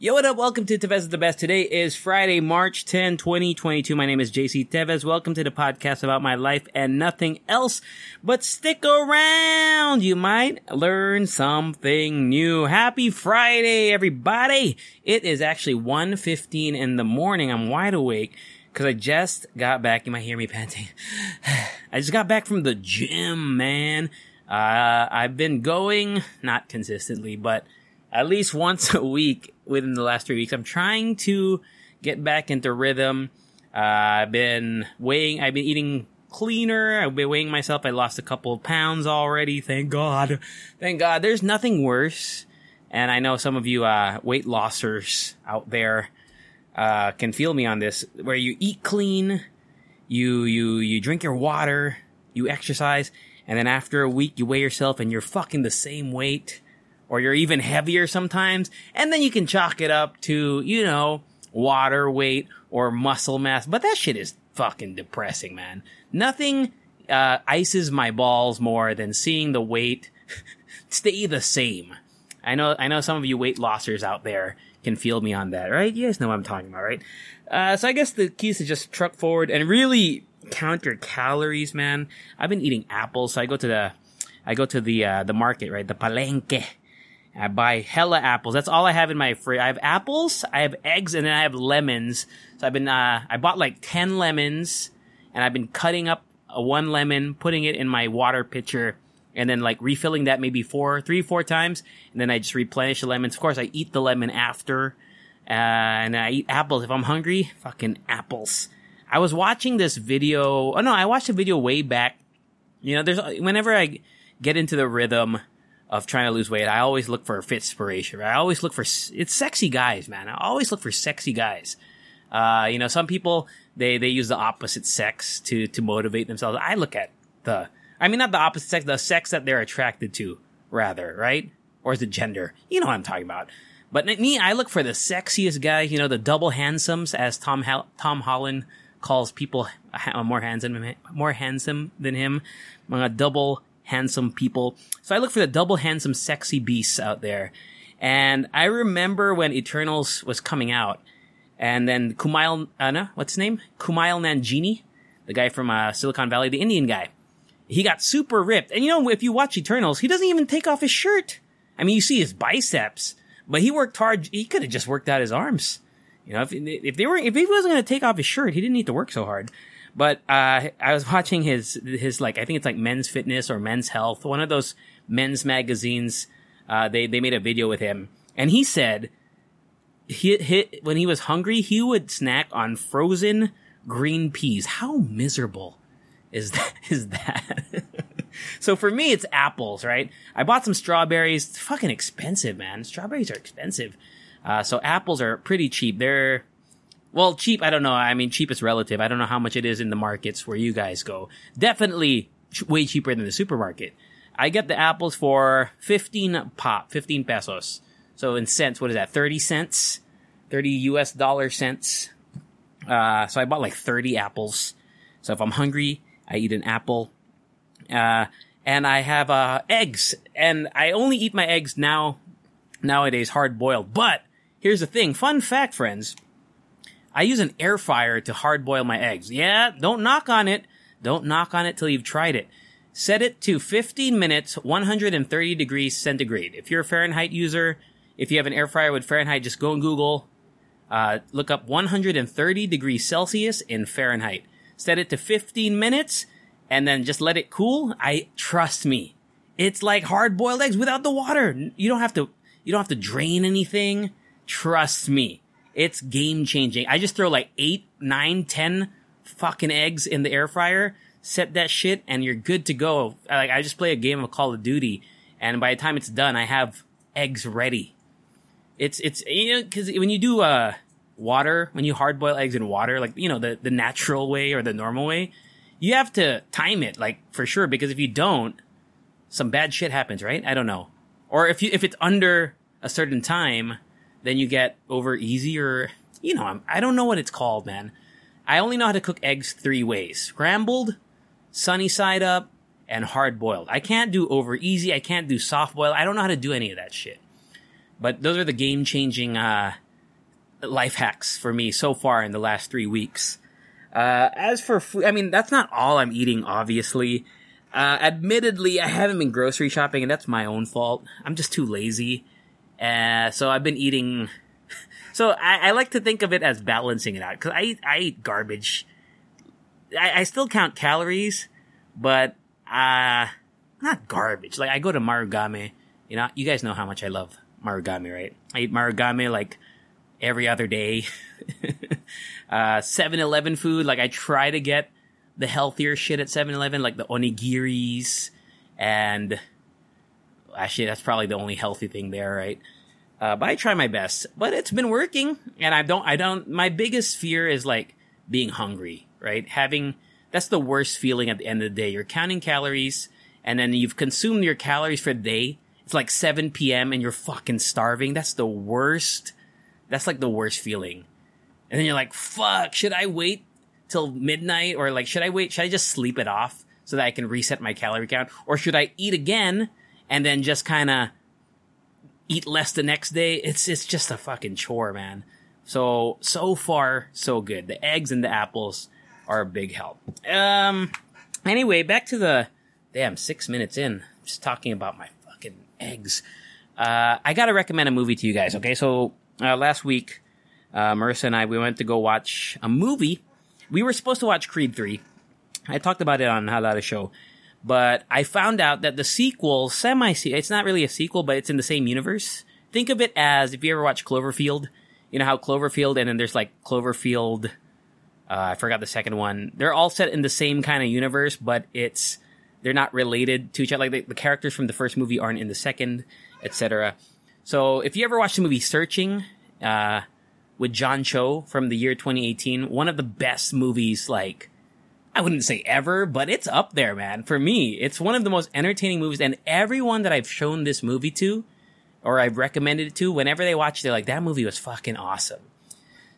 Yo, what up? Welcome to Tevez the Best. Today is Friday, March 10, 2022. My name is JC Tevez. Welcome to the podcast about my life and nothing else. But stick around. You might learn something new. Happy Friday, everybody. It is actually 1.15 in the morning. I'm wide awake because I just got back. You might hear me panting. I just got back from the gym, man. Uh, I've been going, not consistently, but at least once a week within the last three weeks. I'm trying to get back into rhythm. Uh, I've been weighing, I've been eating cleaner. I've been weighing myself. I lost a couple of pounds already. Thank God. Thank God. There's nothing worse. And I know some of you, uh, weight lossers out there, uh, can feel me on this, where you eat clean, you, you, you drink your water, you exercise, and then after a week you weigh yourself and you're fucking the same weight or you're even heavier sometimes. And then you can chalk it up to, you know, water weight or muscle mass. But that shit is fucking depressing, man. Nothing, uh, ices my balls more than seeing the weight stay the same. I know, I know some of you weight lossers out there can feel me on that, right? You guys know what I'm talking about, right? Uh, so I guess the key is to just truck forward and really count your calories, man. I've been eating apples, so I go to the, I go to the, uh, the market, right? The palenque I buy hella apples. That's all I have in my fridge. I have apples, I have eggs, and then I have lemons. So I've been, uh, I bought like 10 lemons, and I've been cutting up a one lemon, putting it in my water pitcher, and then like refilling that maybe four, three, four times, and then I just replenish the lemons. Of course, I eat the lemon after, uh, and I eat apples. If I'm hungry, fucking apples. I was watching this video. Oh no, I watched a video way back. You know, there's, whenever I get into the rhythm, of trying to lose weight, I always look for a fit inspiration. Right? I always look for it's sexy guys, man. I always look for sexy guys. Uh, you know, some people they they use the opposite sex to to motivate themselves. I look at the, I mean, not the opposite sex, the sex that they're attracted to, rather, right? Or is it gender? You know what I'm talking about. But me, I look for the sexiest guy, You know, the double handsomes, as Tom Tom Holland calls people more handsome more handsome than him. Mga double handsome people. So I look for the double handsome sexy beasts out there. And I remember when Eternals was coming out and then Kumail, uh, no, what's his name? Kumail Nanjiani, the guy from uh, Silicon Valley, the Indian guy. He got super ripped. And you know, if you watch Eternals, he doesn't even take off his shirt. I mean, you see his biceps, but he worked hard. He could have just worked out his arms. You know, if, if they were, if he wasn't going to take off his shirt, he didn't need to work so hard. But uh, I was watching his his like I think it's like Men's Fitness or Men's Health, one of those men's magazines. Uh, they they made a video with him, and he said he when he was hungry, he would snack on frozen green peas. How miserable is that? Is that? so for me, it's apples, right? I bought some strawberries. It's fucking expensive, man. Strawberries are expensive. Uh, so apples are pretty cheap. They're well, cheap, I don't know. I mean, cheap is relative. I don't know how much it is in the markets where you guys go. Definitely way cheaper than the supermarket. I get the apples for 15 pop, 15 pesos. So in cents, what is that? 30 cents? 30 US dollar cents. Uh, so I bought like 30 apples. So if I'm hungry, I eat an apple. Uh, and I have, uh, eggs. And I only eat my eggs now, nowadays hard boiled. But here's the thing. Fun fact, friends. I use an air fryer to hard boil my eggs. Yeah, don't knock on it. Don't knock on it till you've tried it. Set it to 15 minutes, 130 degrees centigrade. If you're a Fahrenheit user, if you have an air fryer with Fahrenheit, just go on Google, uh, look up 130 degrees Celsius in Fahrenheit. Set it to 15 minutes, and then just let it cool. I trust me. It's like hard boiled eggs without the water. You don't have to, you don't have to drain anything. Trust me. It's game changing. I just throw like eight, nine, ten fucking eggs in the air fryer, set that shit, and you're good to go. Like I just play a game of Call of Duty, and by the time it's done, I have eggs ready. It's it's you know because when you do uh water when you hard boil eggs in water like you know the the natural way or the normal way, you have to time it like for sure because if you don't, some bad shit happens, right? I don't know. Or if you if it's under a certain time, then you get over easy or you know I'm, I don't know what it's called, man. I only know how to cook eggs three ways: scrambled, sunny side up, and hard boiled. I can't do over easy. I can't do soft boil. I don't know how to do any of that shit. But those are the game changing uh, life hacks for me so far in the last three weeks. Uh, as for food, I mean, that's not all I'm eating, obviously. Uh, admittedly, I haven't been grocery shopping, and that's my own fault. I'm just too lazy. Uh, so I've been eating. So I, I, like to think of it as balancing it out because I I eat garbage. I, I still count calories, but uh, not garbage. Like I go to Marugame. You know, you guys know how much I love Marugame, right? I eat Marugame like every other day. uh, 7-Eleven food, like I try to get the healthier shit at 7-Eleven, like the onigiris and actually that's probably the only healthy thing there, right? Uh, but I try my best, but it's been working and I don't, I don't, my biggest fear is like being hungry, right? Having, that's the worst feeling at the end of the day. You're counting calories and then you've consumed your calories for the day. It's like 7 p.m. and you're fucking starving. That's the worst. That's like the worst feeling. And then you're like, fuck, should I wait till midnight or like, should I wait? Should I just sleep it off so that I can reset my calorie count? Or should I eat again and then just kind of eat less the next day. It's it's just a fucking chore, man. So so far so good. The eggs and the apples are a big help. Um. Anyway, back to the damn six minutes in. Just talking about my fucking eggs. Uh, I gotta recommend a movie to you guys. Okay, so uh, last week, uh, Marissa and I we went to go watch a movie. We were supposed to watch Creed three. I talked about it on Hala Hala Show. But I found out that the sequel, semi it's not really a sequel, but it's in the same universe. Think of it as if you ever watch Cloverfield, you know how Cloverfield and then there's like Cloverfield, uh, I forgot the second one. They're all set in the same kind of universe, but it's, they're not related to each other. Like the, the characters from the first movie aren't in the second, etc. So if you ever watch the movie Searching, uh, with John Cho from the year 2018, one of the best movies, like, I wouldn't say ever, but it's up there, man. For me, it's one of the most entertaining movies, and everyone that I've shown this movie to, or I've recommended it to, whenever they watch it, they're like, that movie was fucking awesome.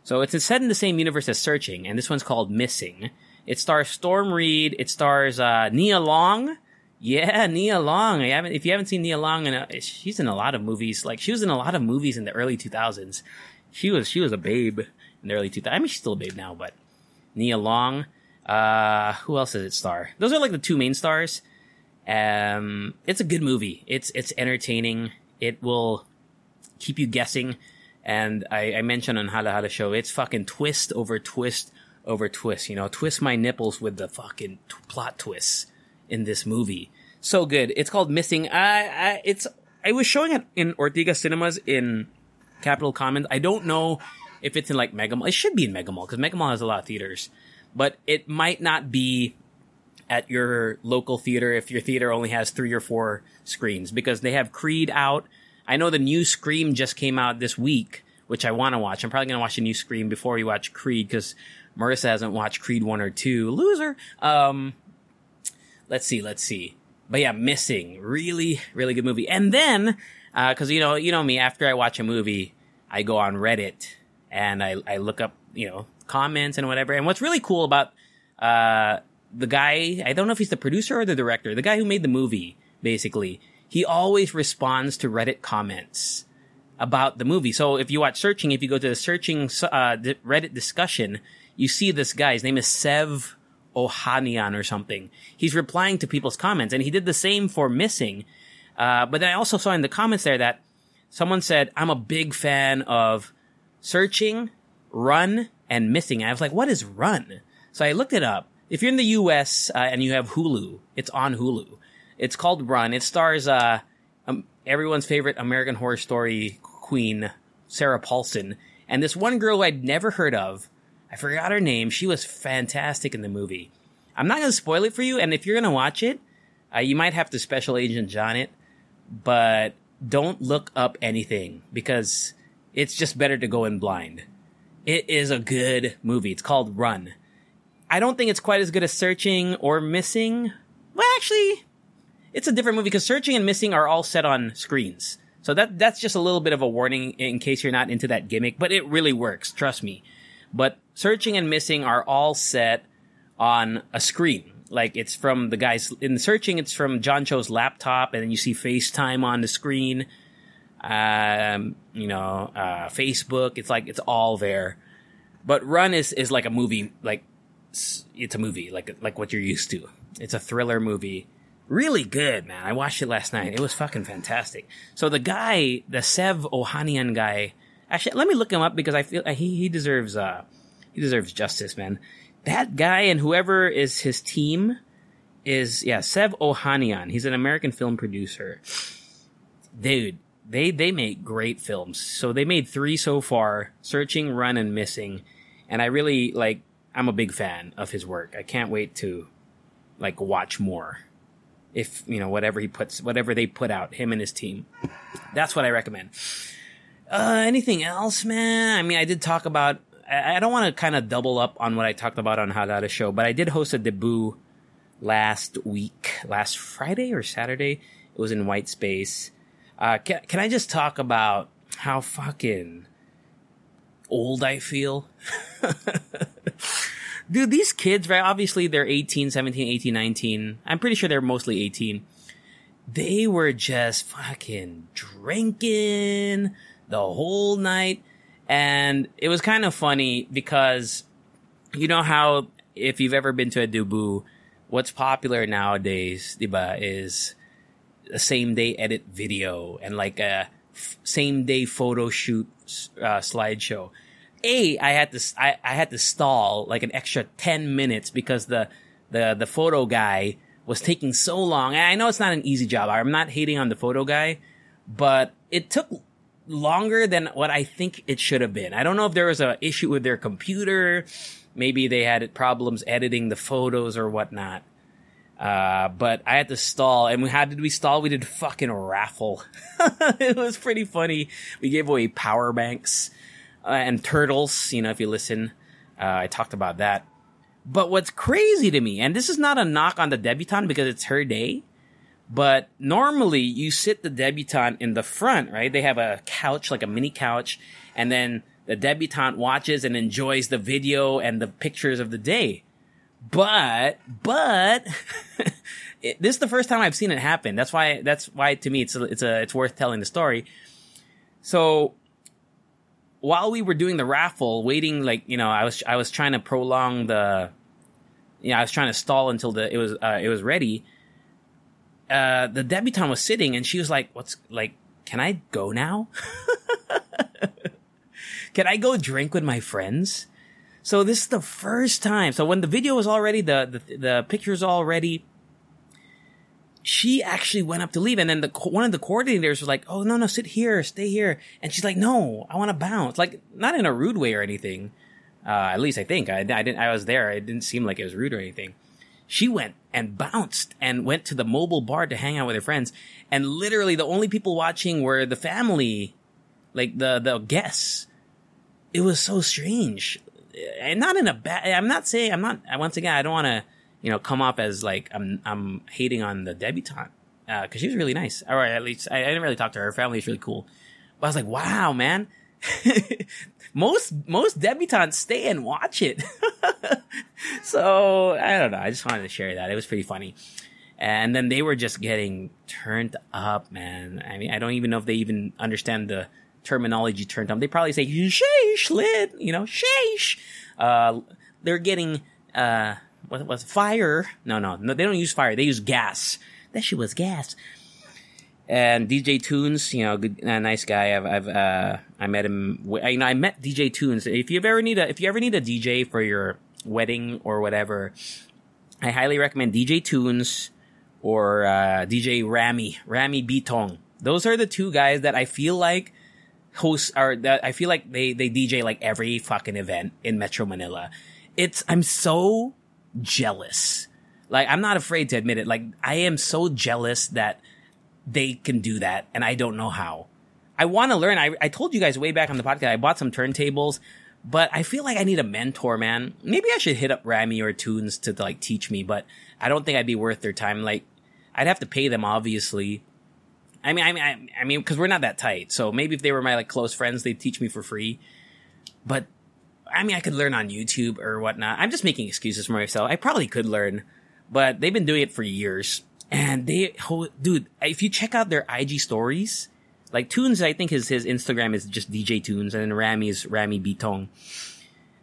So it's set in the same universe as Searching, and this one's called Missing. It stars Storm Reid. It stars uh, Nia Long. Yeah, Nia Long. If you haven't seen Nia Long, and she's in a lot of movies. Like she was in a lot of movies in the early 2000s. She was she was a babe in the early 2000s. I mean, she's still a babe now, but Nia Long. Uh, who else does it star? Those are like the two main stars. Um, it's a good movie. It's it's entertaining. It will keep you guessing. And I, I mentioned on Hala Hala Show, it's fucking twist over twist over twist. You know, twist my nipples with the fucking t- plot twists in this movie. So good. It's called Missing. I, I it's I was showing it in Ortega Cinemas in Capitol Commons. I don't know if it's in like Megamall. It should be in Megamall because Megamall has a lot of theaters but it might not be at your local theater if your theater only has three or four screens because they have Creed out. I know the new Scream just came out this week, which I want to watch. I'm probably going to watch the new Scream before we watch Creed because Marissa hasn't watched Creed 1 or 2. Loser. Um, let's see, let's see. But yeah, Missing. Really, really good movie. And then, uh, cause you know, you know me, after I watch a movie, I go on Reddit and I, I look up, you know, comments and whatever. And what's really cool about uh, the guy, I don't know if he's the producer or the director, the guy who made the movie, basically, he always responds to Reddit comments about the movie. So if you watch searching, if you go to the searching uh, Reddit discussion, you see this guy. His name is Sev Ohanian or something. He's replying to people's comments, and he did the same for Missing. Uh, but then I also saw in the comments there that someone said, "I'm a big fan of Searching, Run, and missing. I was like, what is Run? So I looked it up. If you're in the U.S. Uh, and you have Hulu, it's on Hulu. It's called Run. It stars uh, um, everyone's favorite American Horror Story queen, Sarah Paulson, and this one girl I'd never heard of. I forgot her name. She was fantastic in the movie. I'm not going to spoil it for you, and if you're going to watch it, uh, you might have to special agent John it, but don't look up anything because it's just better to go in blind. It is a good movie. It's called Run. I don't think it's quite as good as Searching or Missing. Well, actually, it's a different movie because Searching and Missing are all set on screens. So that that's just a little bit of a warning in case you're not into that gimmick, but it really works, trust me. But Searching and Missing are all set on a screen. Like it's from the guys in Searching, it's from John Cho's laptop, and then you see FaceTime on the screen. Um, you know, uh, Facebook. It's like it's all there. But Run is is like a movie, like it's a movie, like like what you're used to. It's a thriller movie really good, man. I watched it last night. It was fucking fantastic. So the guy, the Sev Ohanian guy, actually, let me look him up because I feel he he deserves uh he deserves justice, man. That guy and whoever is his team is yeah Sev Ohanian. He's an American film producer. Dude, they they make great films. So they made three so far: Searching, Run, and Missing. And I really like. I'm a big fan of his work. I can't wait to like watch more if you know whatever he puts whatever they put out him and his team that's what i recommend uh anything else man i mean i did talk about i, I don't want to kind of double up on what i talked about on Hala Hala show but i did host a debut last week last friday or saturday it was in white space uh can, can i just talk about how fucking old i feel dude, these kids, right? Obviously, they're 18, 17, 18, 19. I'm pretty sure they're mostly 18. They were just fucking drinking the whole night. And it was kind of funny because you know how if you've ever been to a Dubu, what's popular nowadays, diba, is a same day edit video and like a f- same day photo shoot uh, slideshow. A, I had to, I, I had to stall like an extra 10 minutes because the, the, the photo guy was taking so long. And I know it's not an easy job. I'm not hating on the photo guy, but it took longer than what I think it should have been. I don't know if there was an issue with their computer. Maybe they had problems editing the photos or whatnot. Uh, but I had to stall, and we, how did we stall? We did fucking raffle. it was pretty funny. We gave away power banks uh, and turtles. You know, if you listen, uh, I talked about that. But what's crazy to me, and this is not a knock on the debutante because it's her day, but normally you sit the debutante in the front, right? They have a couch, like a mini couch, and then the debutante watches and enjoys the video and the pictures of the day. But, but, it, this is the first time I've seen it happen. That's why, that's why to me it's a, it's a, it's worth telling the story. So while we were doing the raffle, waiting like you know, I was I was trying to prolong the, you know, I was trying to stall until the it was uh, it was ready. Uh, the debutante was sitting, and she was like, "What's like? Can I go now? can I go drink with my friends?" So this is the first time. So when the video was already the the, the pictures already, she actually went up to leave, and then the one of the coordinators was like, "Oh no, no, sit here, stay here," and she's like, "No, I want to bounce." Like not in a rude way or anything. Uh, at least I think I, I didn't. I was there. It didn't seem like it was rude or anything. She went and bounced and went to the mobile bar to hang out with her friends, and literally the only people watching were the family, like the the guests. It was so strange, and not in a bad. I'm not saying I'm not. Once again, I don't want to you know, come off as like I'm I'm hating on the debutante because uh, she was really nice. Or at least I, I, didn't really talk to her. Her family is really cool. But I was like, wow, man. most most debutantes stay and watch it. so I don't know. I just wanted to share that. It was pretty funny. And then they were just getting turned up, man. I mean, I don't even know if they even understand the terminology turned up. They probably say sheesh lit, you know, sheesh. Uh, they're getting uh what was fire? No, no, no. They don't use fire. They use gas. That shit was gas. And DJ Tunes, you know, good, uh, nice guy. I've, I've, uh, I met him. You know, I met DJ Tunes. If you ever need a, if you ever need a DJ for your wedding or whatever, I highly recommend DJ Tunes or uh, DJ Rami, Rami Bitong. Those are the two guys that I feel like hosts are that I feel like they they DJ like every fucking event in Metro Manila. It's I'm so jealous. Like I'm not afraid to admit it. Like I am so jealous that they can do that, and I don't know how. I want to learn. I, I told you guys way back on the podcast, I bought some turntables, but I feel like I need a mentor, man. Maybe I should hit up Rami or Tunes to, to like teach me, but I don't think I'd be worth their time. Like, I'd have to pay them, obviously. I mean, I mean, I, mean, because we're not that tight. So maybe if they were my like close friends, they'd teach me for free. But I mean, I could learn on YouTube or whatnot. I'm just making excuses for myself. I probably could learn, but they've been doing it for years. And they, dude, if you check out their IG stories, like Tunes, I think his his Instagram is just DJ Tunes, and then Rami is Rami Bitong.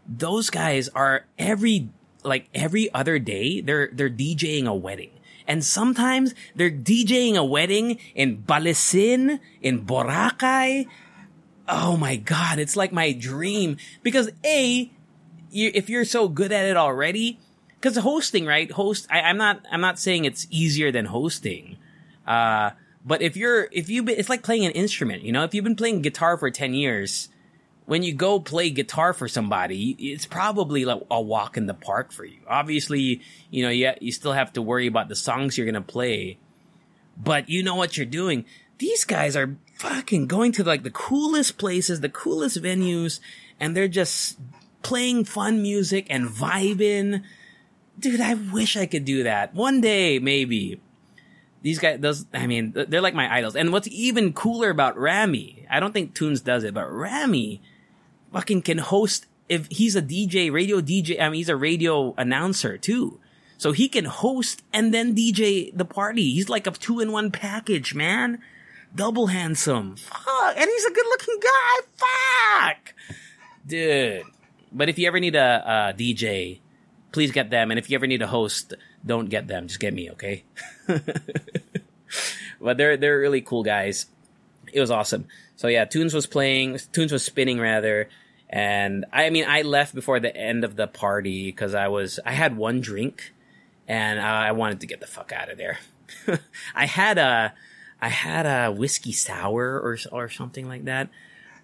Those guys are every like every other day they're they're DJing a wedding. And sometimes they're DJing a wedding in Balesin, in Boracay. Oh my God, it's like my dream. Because A, you, if you're so good at it already, because hosting, right? Host, I, am not, I'm not saying it's easier than hosting. Uh, but if you're, if you've it's like playing an instrument, you know, if you've been playing guitar for 10 years, when you go play guitar for somebody, it's probably like a walk in the park for you. Obviously, you know, you, you still have to worry about the songs you're going to play, but you know what you're doing. These guys are fucking going to like the coolest places, the coolest venues, and they're just playing fun music and vibing. Dude, I wish I could do that. One day, maybe. These guys, those, I mean, they're like my idols. And what's even cooler about Rami, I don't think Tunes does it, but Rami, fucking can host if he's a DJ, radio DJ, I mean, he's a radio announcer too. So he can host and then DJ the party. He's like a two in one package, man. Double handsome. Fuck. And he's a good looking guy. Fuck. Dude. But if you ever need a, a DJ, please get them. And if you ever need a host, don't get them. Just get me, okay? but they're, they're really cool guys. It was awesome. So yeah, Tunes was playing, Tunes was spinning rather. And I mean, I left before the end of the party because I was, I had one drink and I wanted to get the fuck out of there. I had a, I had a whiskey sour or, or something like that.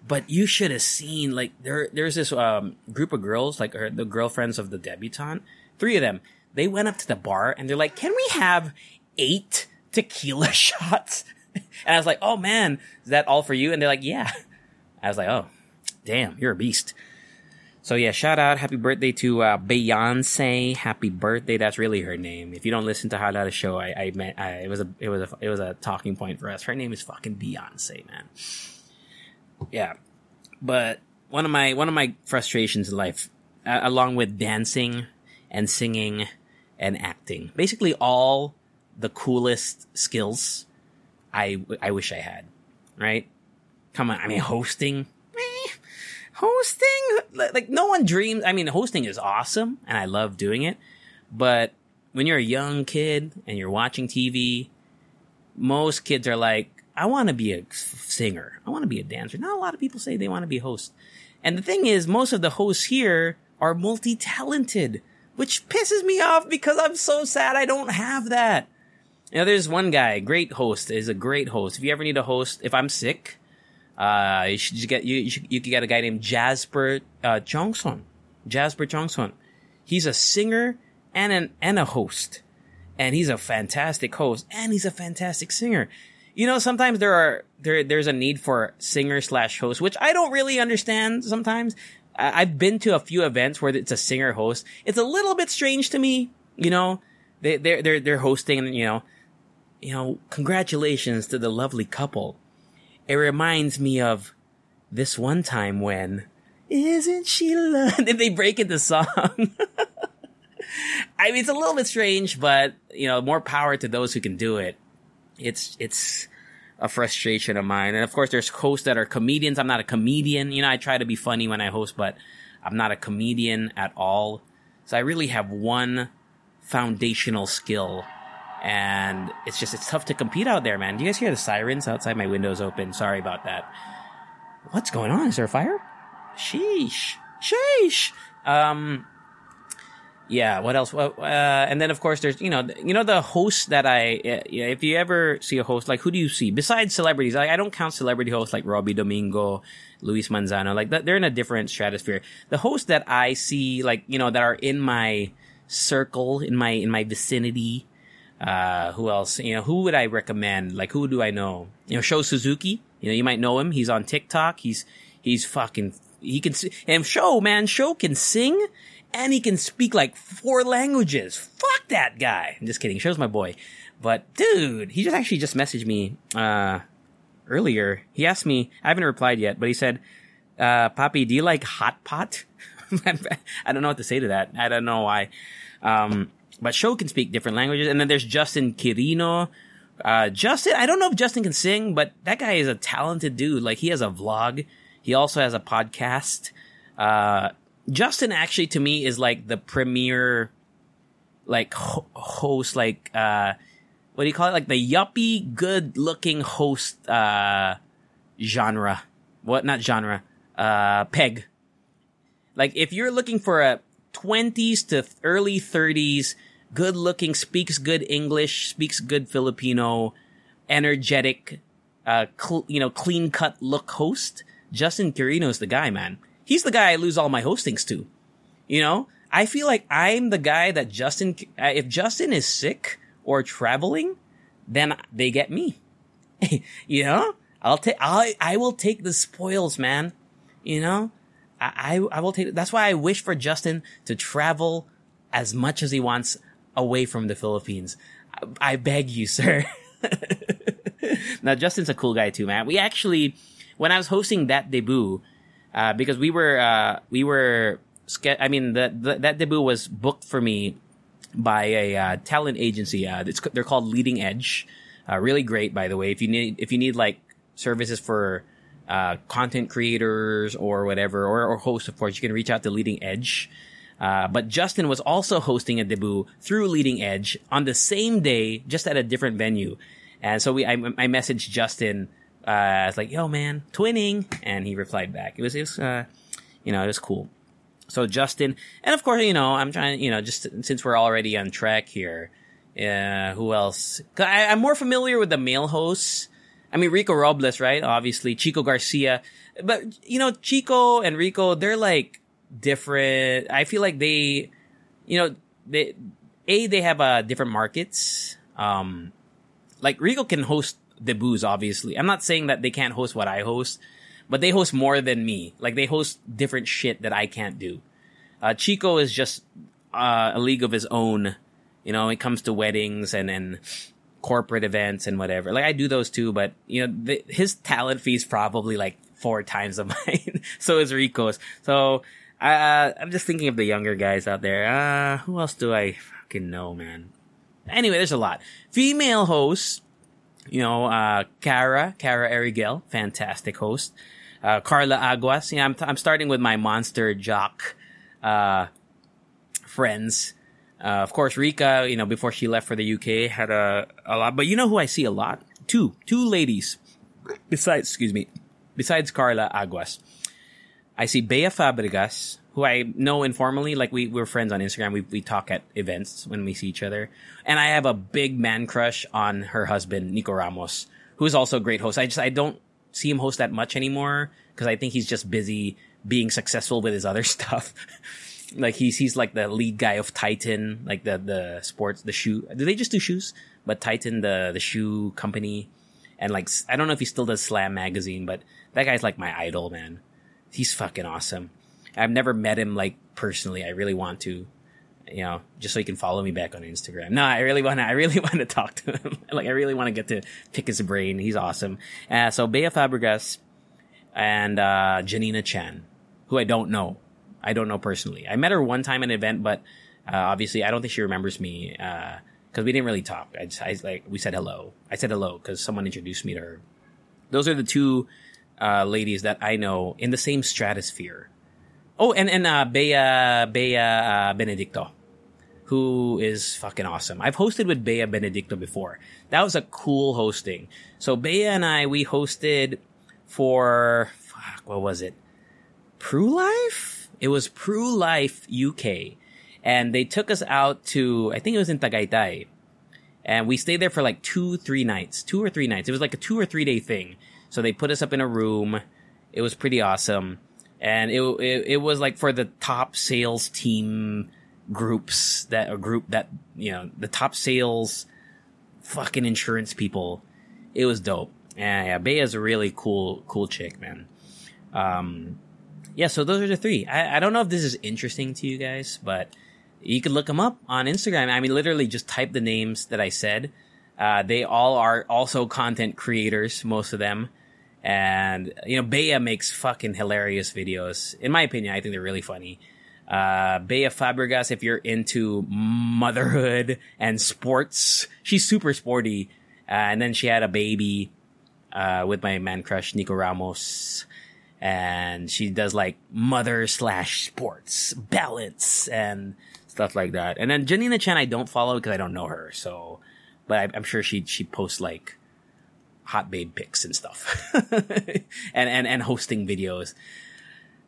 But you should have seen, like, there, there's this, um, group of girls, like, the girlfriends of the debutante, three of them. They went up to the bar and they're like, can we have eight tequila shots? And I was like, oh man, is that all for you? And they're like, yeah. I was like, oh, damn, you're a beast. So yeah, shout out, happy birthday to uh, Beyonce. Happy birthday. That's really her name. If you don't listen to How the Show, I, I meant I, it was a it was a it was a talking point for us. Her name is fucking Beyonce, man. Yeah, but one of my one of my frustrations in life, uh, along with dancing and singing and acting, basically all the coolest skills I, I wish I had, right? Come on. I mean, hosting, hosting, like no one dreams. I mean, hosting is awesome and I love doing it. But when you're a young kid and you're watching TV, most kids are like, I want to be a singer. I want to be a dancer. Not a lot of people say they want to be a host. And the thing is, most of the hosts here are multi-talented, which pisses me off because I'm so sad I don't have that. You know, there's one guy, great host, is a great host. If you ever need a host, if I'm sick, uh, you should get you you, should, you can get a guy named Jasper uh, Johnson. Jasper Johnson. He's a singer and an and a host, and he's a fantastic host and he's a fantastic singer. You know, sometimes there are there there's a need for singer slash host, which I don't really understand. Sometimes I've been to a few events where it's a singer host. It's a little bit strange to me. You know, they they're they're they're hosting, you know you know, congratulations to the lovely couple. It reminds me of this one time when, isn't she love? Did they break into song? I mean, it's a little bit strange, but you know, more power to those who can do it. It's, it's a frustration of mine. And of course, there's hosts that are comedians. I'm not a comedian. You know, I try to be funny when I host, but I'm not a comedian at all. So I really have one foundational skill and it's just it's tough to compete out there, man. Do you guys hear the sirens outside? My window's open. Sorry about that. What's going on? Is there a fire? Sheesh, sheesh. Um, yeah. What else? Uh, and then of course there's you know you know the hosts that I uh, if you ever see a host like who do you see besides celebrities? I, I don't count celebrity hosts like Robi Domingo, Luis Manzano. Like they're in a different stratosphere. The hosts that I see like you know that are in my circle in my in my vicinity Uh, who else? You know, who would I recommend? Like, who do I know? You know, Show Suzuki. You know, you might know him. He's on TikTok. He's he's fucking. He can and Sho man, Show can sing and he can speak like four languages. Fuck that guy. I'm just kidding. Shows my boy. But dude, he just actually just messaged me uh earlier. He asked me, I haven't replied yet, but he said, uh, Papi, do you like hot pot? I don't know what to say to that. I don't know why. Um, but Sho can speak different languages. And then there's Justin Quirino. Uh, Justin, I don't know if Justin can sing, but that guy is a talented dude. Like he has a vlog. He also has a podcast. Uh, Justin actually to me is like the premier, like ho- host, like, uh, what do you call it? Like the yuppie, good looking host, uh, genre. What? Not genre. Uh, peg. Like if you're looking for a 20s to early 30s, good looking, speaks good English, speaks good Filipino, energetic, uh, cl- you know, clean cut look host, Justin Quirino is the guy, man. He's the guy I lose all my hostings to. You know, I feel like I'm the guy that Justin, uh, if Justin is sick or traveling, then they get me. you know, I'll take, I, I will take the spoils, man. You know, I, I, will take, that's why I wish for Justin to travel as much as he wants away from the Philippines. I, I beg you, sir. now, Justin's a cool guy too, man. We actually, when I was hosting that debut, uh, because we were, uh, we were, I mean, the, the, that debut was booked for me by a uh, talent agency. Uh, they're called Leading Edge. Uh, really great, by the way. If you need, if you need like services for uh, content creators or whatever, or, or hosts, of course, you can reach out to Leading Edge. Uh, but Justin was also hosting a debut through Leading Edge on the same day, just at a different venue. And so we, I, I messaged Justin. Uh, I was like, "Yo, man, twinning," and he replied back. It was, it was, uh, you know, it was cool. So Justin, and of course, you know, I'm trying, you know, just since we're already on track here, uh, who else? I, I'm more familiar with the male hosts. I mean, Rico Robles, right? Obviously, Chico Garcia. But, you know, Chico and Rico, they're like different. I feel like they, you know, they, A, they have, uh, different markets. Um, like Rico can host debuts, obviously. I'm not saying that they can't host what I host, but they host more than me. Like they host different shit that I can't do. Uh, Chico is just, uh, a league of his own. You know, it comes to weddings and, and corporate events and whatever. Like I do those too, but you know, the, his talent fee is probably like four times of mine. so is Rico's. So, uh, I'm just thinking of the younger guys out there. Uh, who else do I fucking know, man? Anyway, there's a lot. Female hosts, you know, uh, Cara, Cara Erigel, fantastic host. Uh, Carla Aguas. Know, I'm, t- I'm starting with my monster jock, uh, friends. Uh, of course, Rika, you know, before she left for the UK had a, a lot, but you know who I see a lot? Two, two ladies. Besides, excuse me, besides Carla Aguas. I see Bea Fabregas, who I know informally, like we, we're friends on Instagram. We, we talk at events when we see each other. And I have a big man crush on her husband, Nico Ramos, who's also a great host. I just, I don't see him host that much anymore because I think he's just busy being successful with his other stuff. Like he's, he's like the lead guy of Titan, like the, the sports, the shoe. Do they just do shoes? But Titan, the, the shoe company. And like, I don't know if he still does Slam magazine, but that guy's like my idol, man. He's fucking awesome. I've never met him like personally. I really want to, you know, just so he can follow me back on Instagram. No, I really want to, I really want to talk to him. like, I really want to get to pick his brain. He's awesome. Uh, so Bea Fabregas and, uh, Janina Chan, who I don't know. I don't know personally. I met her one time at an event, but, uh, obviously I don't think she remembers me, uh, cause we didn't really talk. I just, I like, we said hello. I said hello cause someone introduced me to her. Those are the two, uh, ladies that I know in the same stratosphere. Oh, and and uh, Bea Bea uh, Benedicto, who is fucking awesome. I've hosted with Bea Benedicto before. That was a cool hosting. So Bea and I we hosted for fuck, what was it? Pru Life. It was Pru Life UK, and they took us out to I think it was in Tagaytay, and we stayed there for like two three nights, two or three nights. It was like a two or three day thing. So they put us up in a room. It was pretty awesome and it, it, it was like for the top sales team groups that a group that you know the top sales fucking insurance people. It was dope. Yeah, yeah. Bea's a really cool, cool chick, man. Um, yeah, so those are the three. I, I don't know if this is interesting to you guys, but you could look them up on Instagram. I mean, literally just type the names that I said. Uh, they all are also content creators, most of them. And, you know, Bea makes fucking hilarious videos. In my opinion, I think they're really funny. Uh, Bea Fabregas, if you're into motherhood and sports, she's super sporty. Uh, and then she had a baby, uh, with my man crush, Nico Ramos. And she does like mother slash sports balance and stuff like that. And then Janina Chen, I don't follow because I don't know her. So, but I, I'm sure she, she posts like, hot babe pics and stuff, and and and hosting videos.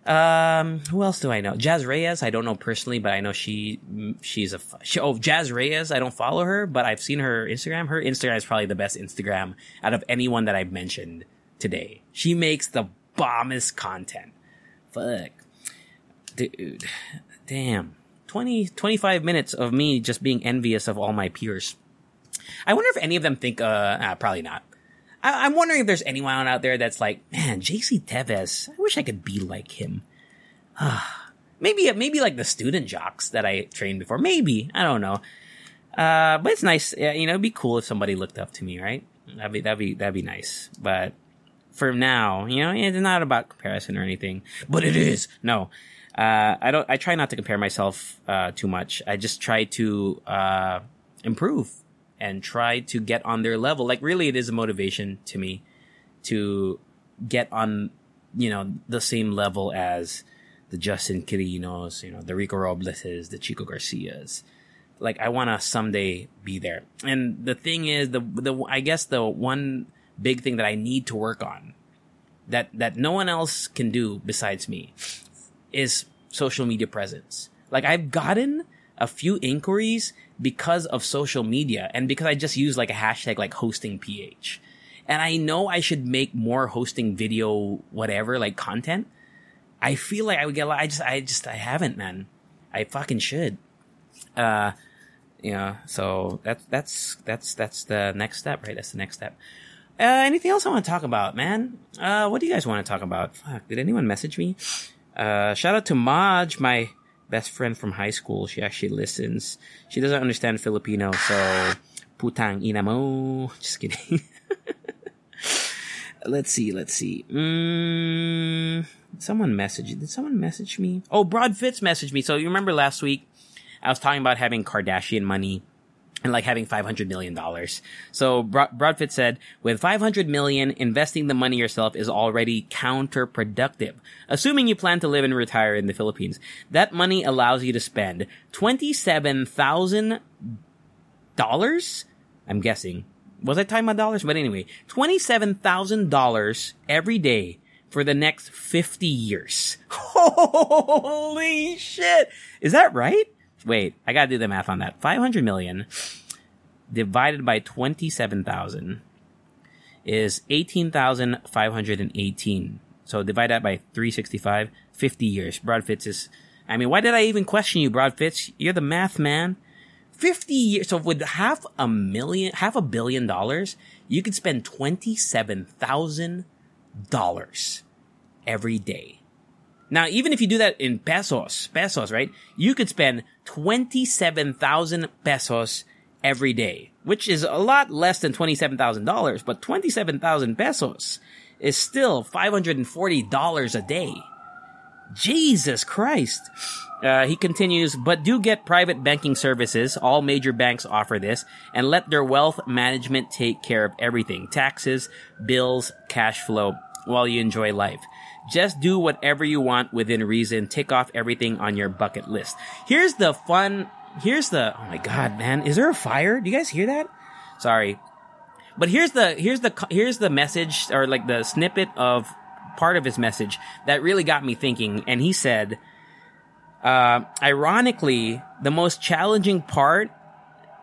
Um, who else do I know? Jazz Reyes, I don't know personally, but I know she she's a she, oh Jazz Reyes. I don't follow her, but I've seen her Instagram. Her Instagram is probably the best Instagram out of anyone that I've mentioned today. She makes the bombest content. Fuck, dude, damn. 20, 25 minutes of me just being envious of all my peers. I wonder if any of them think, uh, probably not. I, am wondering if there's anyone out there that's like, man, JC Tevez, I wish I could be like him. maybe, maybe like the student jocks that I trained before. Maybe. I don't know. Uh, but it's nice. You know, it'd be cool if somebody looked up to me, right? That'd be, that'd be, that'd be nice. But for now, you know, it's not about comparison or anything, but it is. No. Uh, I don't, I try not to compare myself, uh, too much. I just try to, uh, improve and try to get on their level. Like really, it is a motivation to me to get on, you know, the same level as the Justin Quirinos, you know, the Rico Robleses, the Chico Garcias. Like I want to someday be there. And the thing is, the the I guess the one big thing that I need to work on that that no one else can do besides me is social media presence. Like I've gotten a few inquiries because of social media and because I just use like a hashtag like hosting ph. And I know I should make more hosting video, whatever, like content. I feel like I would get, a lot I just, I just, I haven't, man. I fucking should. Uh, yeah, so that's, that's, that's, that's the next step, right? That's the next step. Uh, anything else I want to talk about, man? Uh, what do you guys want to talk about? Fuck, did anyone message me? Uh, shout out to Maj, my, best friend from high school. She actually listens. She doesn't understand Filipino, so putang ina mo. Just kidding. let's see, let's see. Mm, someone messaged. Did someone message me? Oh, Broad Fitz messaged me. So you remember last week I was talking about having Kardashian money and like having $500 million. So Broadfit said, with 500 million, investing the money yourself is already counterproductive. Assuming you plan to live and retire in the Philippines, that money allows you to spend $27,000? I'm guessing. Was I talking about dollars? But anyway, $27,000 every day for the next 50 years. Holy shit! Is that right? Wait, I gotta do the math on that. 500 million divided by 27,000 is 18,518. So divide that by 365, 50 years. Broad Fitz is, I mean, why did I even question you, Broad Fitz? You're the math man. 50 years. So with half a million, half a billion dollars, you could spend $27,000 every day. Now, even if you do that in pesos, pesos, right? You could spend 27,000 pesos every day, which is a lot less than $27,000, but 27,000 pesos is still $540 a day. Jesus Christ. Uh, he continues, but do get private banking services. All major banks offer this and let their wealth management take care of everything. Taxes, bills, cash flow while you enjoy life. Just do whatever you want within reason. Tick off everything on your bucket list. Here's the fun. Here's the, oh my God, man. Is there a fire? Do you guys hear that? Sorry. But here's the, here's the, here's the message or like the snippet of part of his message that really got me thinking. And he said, uh, ironically, the most challenging part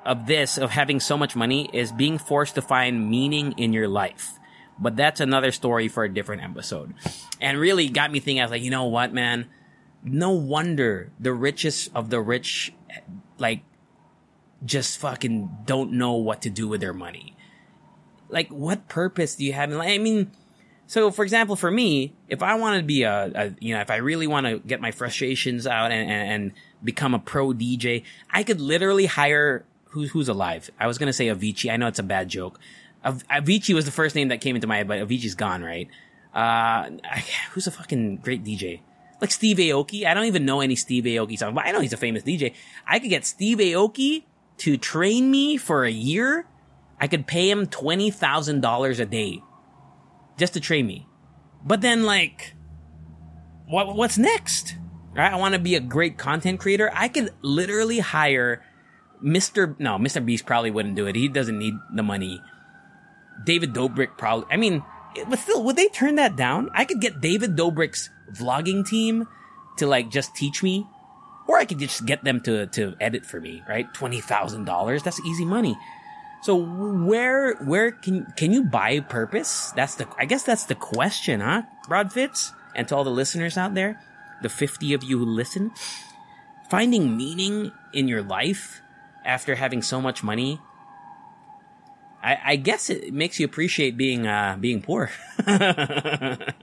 of this, of having so much money, is being forced to find meaning in your life. But that's another story for a different episode. And really got me thinking, I was like, you know what, man? No wonder the richest of the rich, like, just fucking don't know what to do with their money. Like, what purpose do you have in life? I mean, so for example, for me, if I want to be a, a, you know, if I really want to get my frustrations out and, and, and become a pro DJ, I could literally hire who's who's alive. I was gonna say Avicii. I know it's a bad joke. Av- Avicii was the first name that came into my head, but Avicii's gone, right? Uh, who's a fucking great DJ? Like Steve Aoki. I don't even know any Steve Aoki songs, but I know he's a famous DJ. I could get Steve Aoki to train me for a year. I could pay him twenty thousand dollars a day just to train me. But then, like, what what's next? Right? I want to be a great content creator. I could literally hire Mr. No, Mr. Beast probably wouldn't do it. He doesn't need the money. David Dobrik probably. I mean, but still, would they turn that down? I could get David Dobrik's vlogging team to like just teach me, or I could just get them to to edit for me. Right, twenty thousand dollars. That's easy money. So where where can can you buy purpose? That's the I guess that's the question, huh? Broadfits and to all the listeners out there, the fifty of you who listen, finding meaning in your life after having so much money. I, I guess it makes you appreciate being uh, being poor. but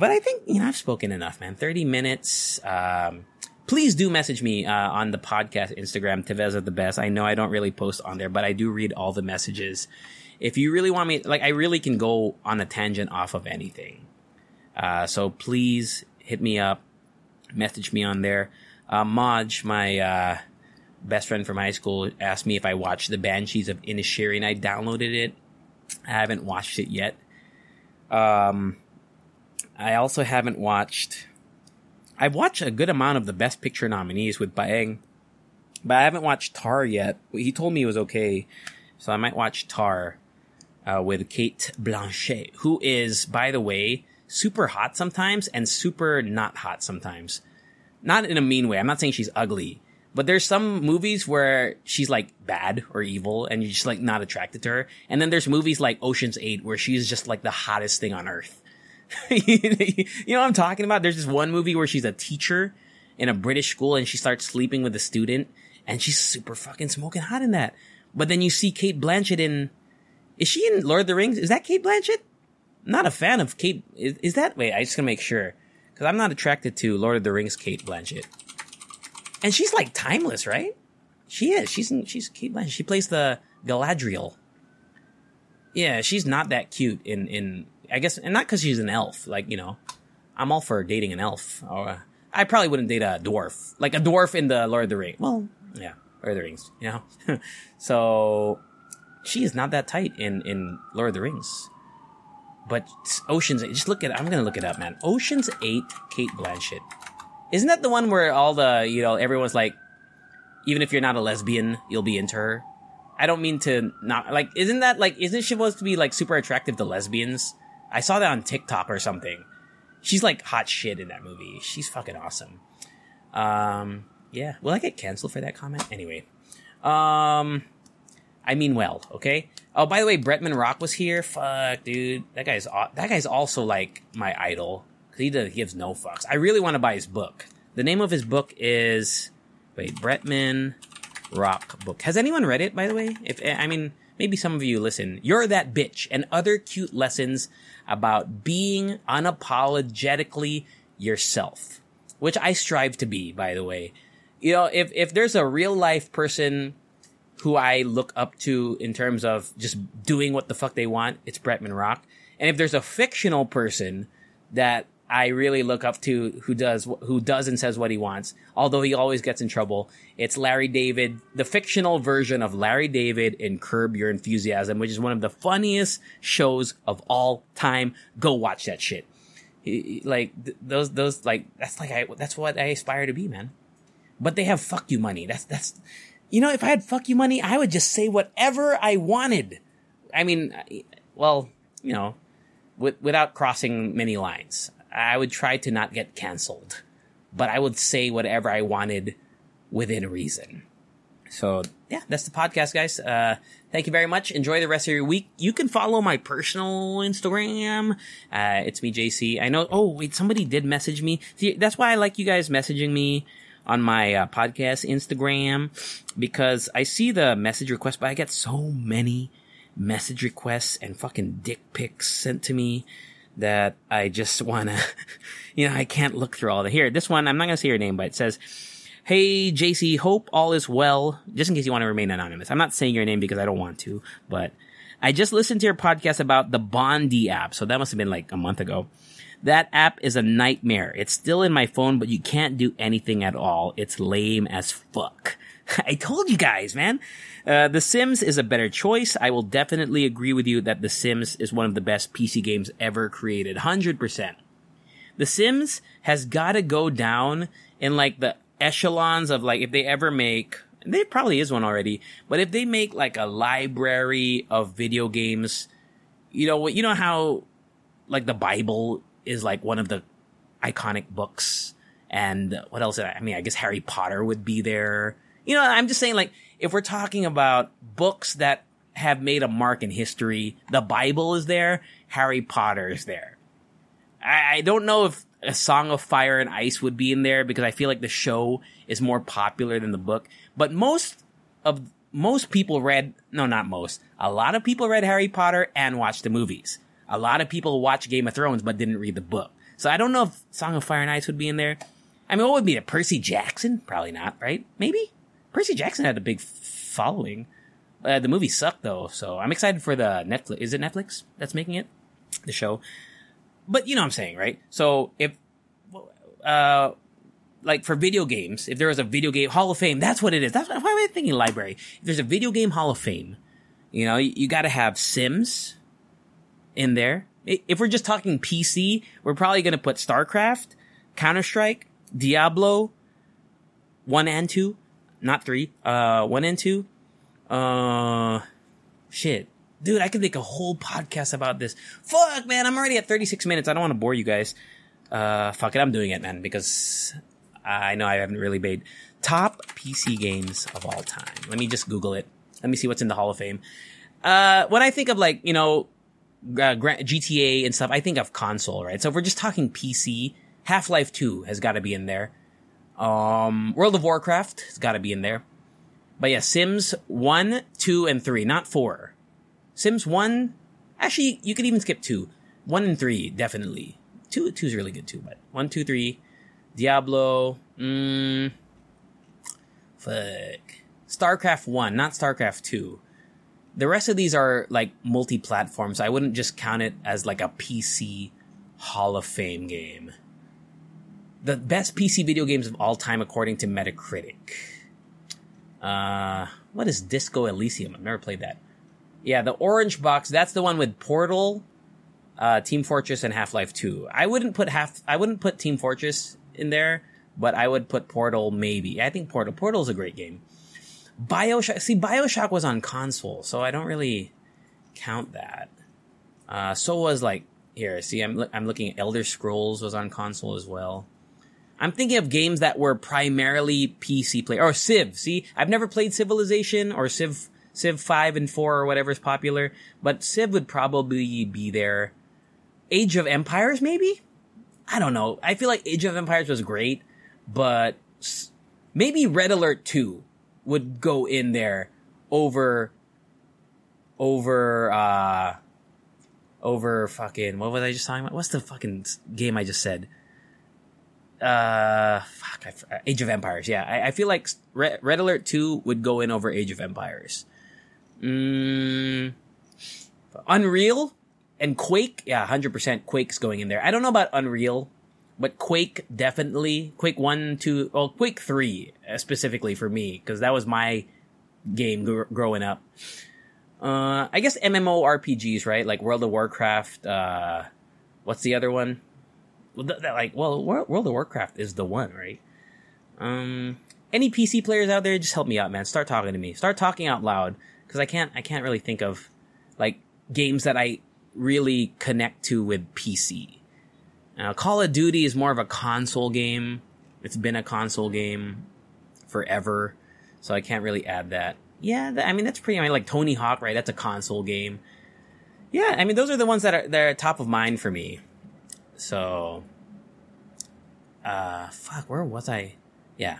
I think you know I've spoken enough, man. Thirty minutes. Um, please do message me uh, on the podcast Instagram, Tevez the best. I know I don't really post on there, but I do read all the messages. If you really want me, like, I really can go on a tangent off of anything. Uh, so please hit me up, message me on there. Uh, Maj, my uh, best friend from high school, asked me if I watched the Banshees of Inisherin. And I downloaded it. I haven't watched it yet. Um, I also haven't watched I've watched a good amount of the Best Picture nominees with Baeng, but I haven't watched Tar yet. He told me it was okay, so I might watch Tar uh, with Cate Blanchett, who is, by the way, super hot sometimes and super not hot sometimes. Not in a mean way. I'm not saying she's ugly, but there's some movies where she's like bad or evil and you're just like not attracted to her. And then there's movies like Ocean's 8 where she's just like the hottest thing on earth. you know what I'm talking about? There's this one movie where she's a teacher in a British school and she starts sleeping with a student and she's super fucking smoking hot in that. But then you see Cate Blanchett in, is she in Lord of the Rings? Is that Cate Blanchett? I'm not a fan of Cate. Is, is that, wait, I just gotta make sure. Cause I'm not attracted to Lord of the Rings Cate Blanchett. And she's like timeless, right? She is. She's, in, she's Blanchett. She plays the Galadriel. Yeah, she's not that cute in, in I guess, and not because she's an elf. Like you know, I'm all for dating an elf. Or uh, I probably wouldn't date a dwarf, like a dwarf in the Lord of the Rings. Well, yeah, Lord of the Rings. You know, so she is not that tight in in Lord of the Rings. But Ocean's Eight, just look at. I'm gonna look it up, man. Ocean's Eight, Cate Blanchett. Isn't that the one where all the you know everyone's like, even if you're not a lesbian, you'll be into her. I don't mean to not like. Isn't that like? Isn't she supposed to be like super attractive to lesbians? I saw that on TikTok or something. She's like hot shit in that movie. She's fucking awesome. Um, yeah. Will I get canceled for that comment? Anyway. Um, I mean well, okay? Oh, by the way, Bretman Rock was here. Fuck, dude. That guy's, that guy's also like my idol. He, does, gives no fucks. I really want to buy his book. The name of his book is, wait, Bretman Rock book. Has anyone read it, by the way? If, eh, I mean, maybe some of you listen. You're that bitch and other cute lessons about being unapologetically yourself, which I strive to be, by the way. You know, if, if there's a real life person who I look up to in terms of just doing what the fuck they want, it's Bretman Rock. And if there's a fictional person that I really look up to who does who does and says what he wants, although he always gets in trouble. It's Larry David, the fictional version of Larry David in Curb Your Enthusiasm, which is one of the funniest shows of all time. Go watch that shit. He, like those those like that's like I that's what I aspire to be, man. But they have fuck you money. That's that's you know if I had fuck you money, I would just say whatever I wanted. I mean, well, you know, with, without crossing many lines. I would try to not get canceled, but I would say whatever I wanted within reason. So yeah, that's the podcast, guys. Uh, thank you very much. Enjoy the rest of your week. You can follow my personal Instagram. Uh, it's me, JC. I know. Oh, wait, somebody did message me. See, that's why I like you guys messaging me on my uh, podcast Instagram because I see the message request, but I get so many message requests and fucking dick pics sent to me that I just want to, you know, I can't look through all the here. This one, I'm not going to say your name, but it says, Hey, JC, hope all is well. Just in case you want to remain anonymous. I'm not saying your name because I don't want to, but I just listened to your podcast about the Bondee app. So that must have been like a month ago. That app is a nightmare. It's still in my phone, but you can't do anything at all. It's lame as fuck. I told you guys, man. Uh, the Sims is a better choice. I will definitely agree with you that The Sims is one of the best PC games ever created. 100%. The Sims has gotta go down in like the echelons of like if they ever make there probably is one already, but if they make like a library of video games, you know, what you know how like the Bible is like one of the iconic books and what else? I mean, I guess Harry Potter would be there. You know, I'm just saying like if we're talking about books that have made a mark in history, the Bible is there, Harry Potter is there. I, I don't know if a Song of Fire and Ice would be in there because I feel like the show is more popular than the book. But most of most people read no, not most. A lot of people read Harry Potter and watched the movies. A lot of people watched Game of Thrones but didn't read the book. So I don't know if Song of Fire and Ice would be in there. I mean, what would be it? Percy Jackson? Probably not, right? Maybe. Percy Jackson had a big following. Uh, the movie sucked though, so I'm excited for the Netflix. Is it Netflix that's making it? The show but you know what I'm saying, right? So if, uh, like for video games, if there was a video game Hall of Fame, that's what it is. That's why I'm thinking library. If there's a video game Hall of Fame, you know, you, you got to have Sims in there. If we're just talking PC, we're probably going to put StarCraft, Counter Strike, Diablo, one and two, not three, uh, one and two, uh, shit, Dude, I could make a whole podcast about this. Fuck, man, I'm already at 36 minutes. I don't want to bore you guys. Uh, fuck it, I'm doing it, man, because I know I haven't really made top PC games of all time. Let me just Google it. Let me see what's in the Hall of Fame. Uh, when I think of like, you know, uh, GTA and stuff, I think of console, right? So if we're just talking PC, Half-Life 2 has got to be in there. Um, World of Warcraft has got to be in there. But yeah, Sims 1, 2, and 3, not 4. Sims 1, actually, you could even skip 2. 1 and 3, definitely. 2, 2 is really good too, but 1, 2, 3. Diablo, mm, fuck. StarCraft 1, not StarCraft 2. The rest of these are like multi-platform, so I wouldn't just count it as like a PC Hall of Fame game. The best PC video games of all time according to Metacritic. Uh, what is Disco Elysium? I've never played that. Yeah, the orange box, that's the one with Portal, uh, Team Fortress, and Half Life 2. I wouldn't put half, I wouldn't put Team Fortress in there, but I would put Portal maybe. I think Portal. Portal's a great game. Bioshock, see, Bioshock was on console, so I don't really count that. Uh, so was like, here, see, I'm, I'm looking at Elder Scrolls was on console as well. I'm thinking of games that were primarily PC play or Civ. See, I've never played Civilization or Civ Civ 5 and 4 or whatever is popular, but Civ would probably be there. Age of Empires, maybe? I don't know. I feel like Age of Empires was great, but maybe Red Alert 2 would go in there over, over, uh, over fucking, what was I just talking about? What's the fucking game I just said? Uh, fuck, I, Age of Empires. Yeah, I, I feel like Red, Red Alert 2 would go in over Age of Empires. Mm, Unreal and Quake. Yeah, 100% Quake's going in there. I don't know about Unreal, but Quake definitely. Quake 1, 2, well, Quake 3 uh, specifically for me, because that was my game gr- growing up. Uh, I guess MMORPGs, right? Like World of Warcraft, uh, what's the other one? Well, th- th- like, well, World of Warcraft is the one, right? Um, any PC players out there, just help me out, man. Start talking to me. Start talking out loud because I can't I can't really think of like games that I really connect to with PC. Now, Call of Duty is more of a console game. It's been a console game forever, so I can't really add that. Yeah, I mean that's pretty. I mean, like Tony Hawk, right? That's a console game. Yeah, I mean those are the ones that are that are top of mind for me. So, uh, fuck, where was I? Yeah,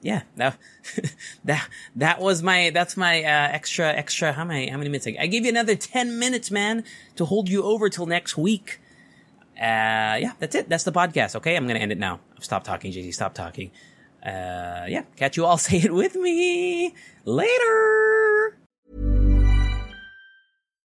yeah, that that that was my that's my uh, extra extra. How many how many minutes? I gave you another ten minutes, man, to hold you over till next week. Uh, yeah, that's it. That's the podcast. Okay, I'm gonna end it now. Stop talking, JC. Stop talking. Uh, yeah, catch you all. Say it with me later.